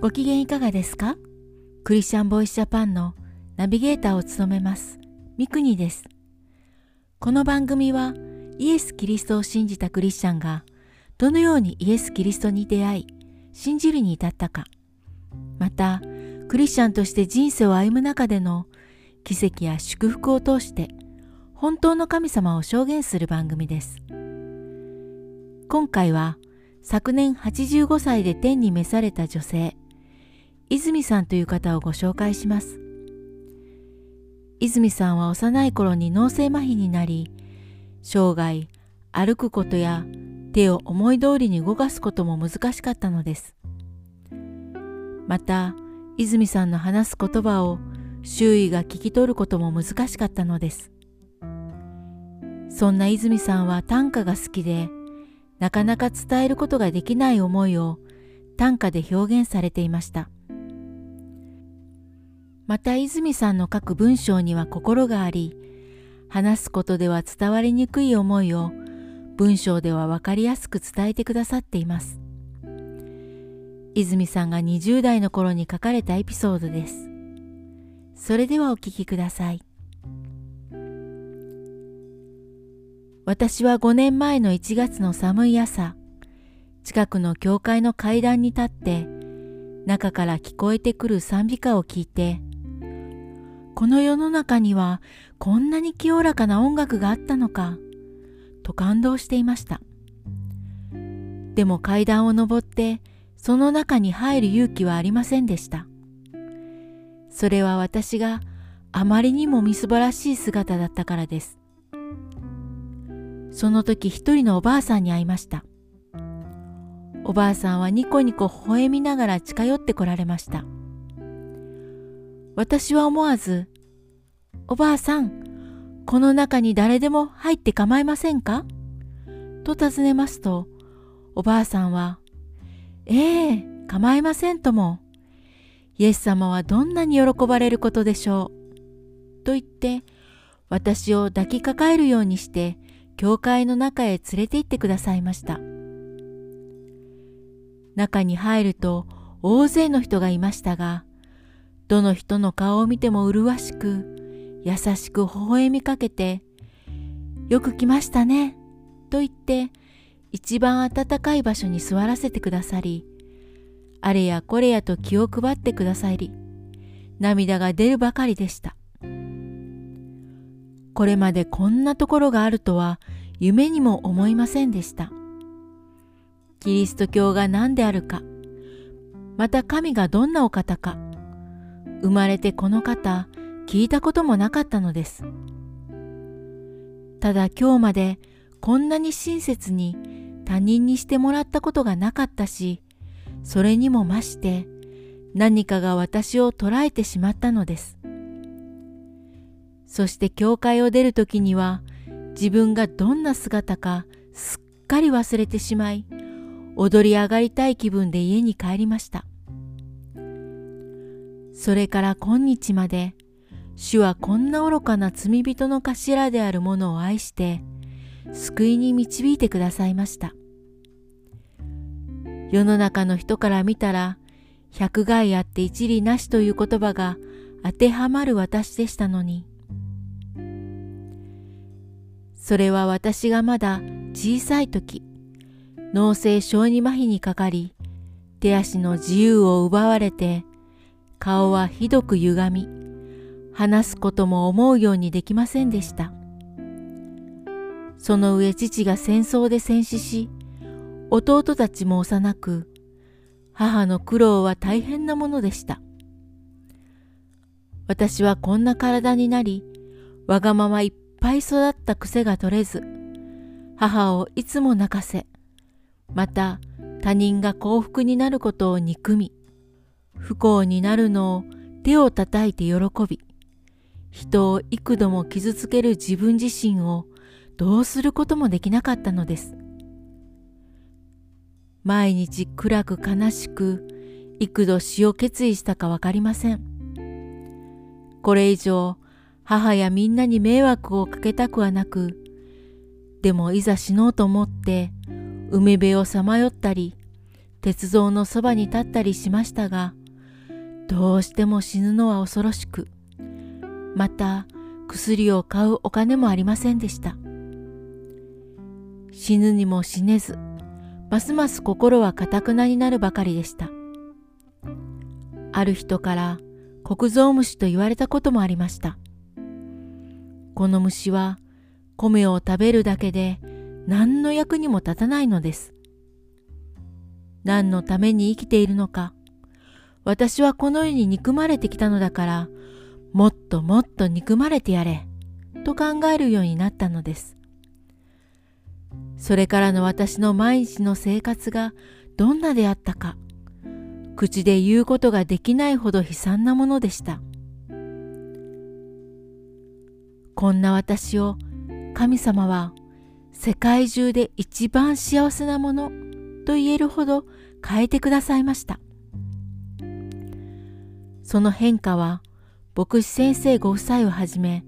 ご機嫌いかがですか？クリスチャンボイスジャパンのナビゲーターを務めますミクニです。この番組はイエス・キリストを信じたクリスチャンがどのようにイエス・キリストに出会い信じるに至ったかまたクリスチャンとして人生を歩む中での奇跡や祝福を通して本当の神様を証言する番組です。今回は昨年85歳で天に召された女性、泉さんという方をご紹介します。泉さんは幼い頃に脳性麻痺になり、生涯歩くことや手を思い通りに動かすことも難しかったのです。また、泉さんの話す言葉を周囲が聞き取ることも難しかったのです。そんな泉さんは短歌が好きで、なかなか伝えることができない思いを短歌で表現されていました。また泉さんの書く文章には心があり、話すことでは伝わりにくい思いを文章ではわかりやすく伝えてくださっています。泉さんが20代の頃に書かれたエピソードです。それではお聞きください。私は5年前の1月の寒い朝、近くの教会の階段に立って、中から聞こえてくる賛美歌を聞いて、この世の中にはこんなに清らかな音楽があったのか、と感動していました。でも階段を登って、その中に入る勇気はありませんでした。それは私があまりにもみすぼらしい姿だったからです。その時一人のおばあさんに会いました。おばあさんはニコニコ微笑みながら近寄ってこられました。私は思わず、おばあさん、この中に誰でも入って構いませんか？と尋ねますと、おばあさんは、ええ構いませんとも。イエス様はどんなに喜ばれることでしょう？と言って、私を抱きかかえるようにして教会の中へ連れて行ってくださいました。中に入ると大勢の人がいましたが、どの人の顔を見ても麗しく、優しく微笑みかけて、よく来ましたね、と言って、一番暖かい場所に座らせてくださり、あれやこれやと気を配ってくださり、涙が出るばかりでした。これまでこんなところがあるとは夢にも思いませんでした。キリスト教が何であるか、また神がどんなお方か、生まれてこの方、聞いたこともなかったのです。ただ今日までこんなに親切に他人にしてもらったことがなかったし、それにも増して何かが私を捉えてしまったのです。そして教会を出るときには自分がどんな姿かすっかり忘れてしまい踊り上がりたい気分で家に帰りました。それから今日まで主はこんな愚かな罪人の頭である者を愛して救いに導いてくださいました。世の中の人から見たら百害あって一理なしという言葉が当てはまる私でしたのにそれは私がまだ小さい時、脳性小児麻痺にかかり、手足の自由を奪われて、顔はひどく歪み、話すことも思うようにできませんでした。その上父が戦争で戦死し、弟たちも幼く、母の苦労は大変なものでした。私はこんな体になり、わがままいっぱい育った癖が取れず、母をいつも泣かせ、また他人が幸福になることを憎み、不幸になるのを手を叩いて喜び、人を幾度も傷つける自分自身をどうすることもできなかったのです。毎日暗く悲しく、幾度死を決意したかわかりません。これ以上母やみんなに迷惑をかけたくはなく、でもいざ死のうと思って、海辺をさまよったり、鉄道のそばに立ったりしましたが、どうしても死ぬのは恐ろしく、また薬を買うお金もありませんでした。死ぬにも死ねず、ますます心はかたくなになるばかりでした。ある人から国蔵虫と言われたこともありました。この虫は米を食べるだけで何の役にも立たないのです。何のために生きているのか、私はこの世に憎まれてきたのだから、もっともっと憎まれてやれ、と考えるようになったのです。それからの私の毎日の生活がどんなであったか、口で言うことができないほど悲惨なものでした。こんな私を神様は世界中で一番幸せなものと言えるほど変えてくださいました。その変化は牧師先生ご夫妻をはじめ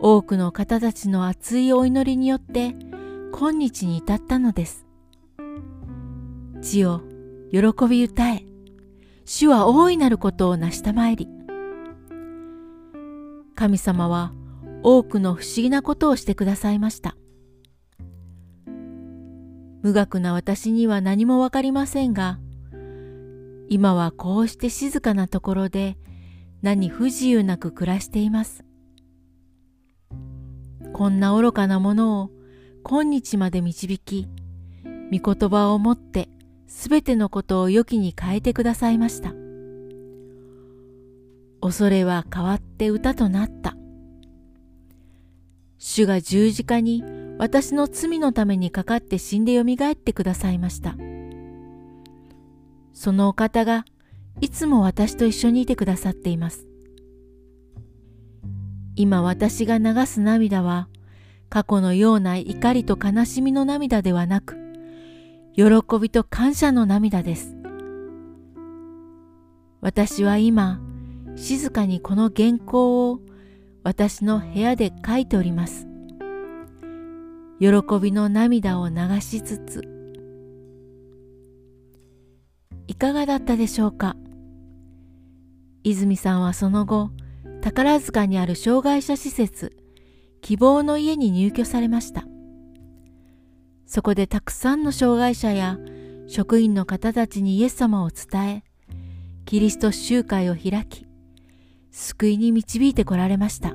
多くの方たちの熱いお祈りによって今日に至ったのです。地を喜び歌え。主は大いなることを成したまいり。神様は多くの不思議なことをしてくださいました。無学な私には何もわかりませんが、今はこうして静かなところで何不自由なく暮らしています。こんな愚かなものを今日まで導き、御言葉をもってすべてのことを良きに変えてくださいました。恐れは変わって歌となった。主が十字架に私の罪のためにかかって死んでよみがえってくださいました。そのお方がいつも私と一緒にいてくださっています。今私が流す涙は過去のような怒りと悲しみの涙ではなく、喜びと感謝の涙です。私は今、静かにこの原稿を私の部屋で書いております。喜びの涙を流しつつ、いかがだったでしょうか？泉さんはその後、宝塚にある障害者施設、希望の家に入居されました。そこでたくさんの障害者や職員の方たちにイエス様を伝え、キリスト集会を開き、救いに導いてこられました。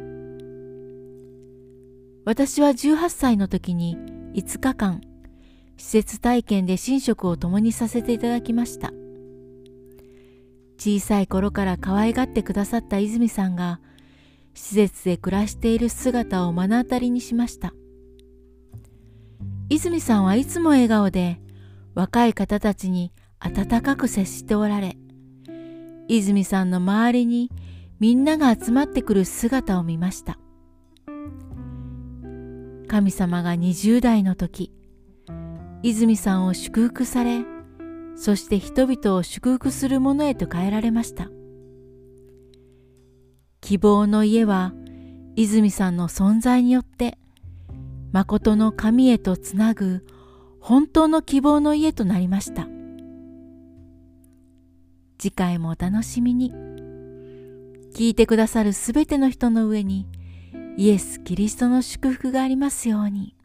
私は18歳の時に5日間、施設体験で寝食を共にさせていただきました。小さい頃から可愛がってくださった泉さんが、施設で暮らしている姿を目の当たりにしました。泉さんはいつも笑顔で、若い方たちに温かく接しておられ、泉さんの周りにみんなが集まってくる姿を見ました。神様が20代の時、泉さんを祝福され、そして人々を祝福するものへと変えられました。希望の家は泉さんの存在によって誠の神へとつなぐ本当の希望の家となりました。次回もお楽しみに。聞いてくださるすべての人の上にイエス・キリストの祝福がありますように。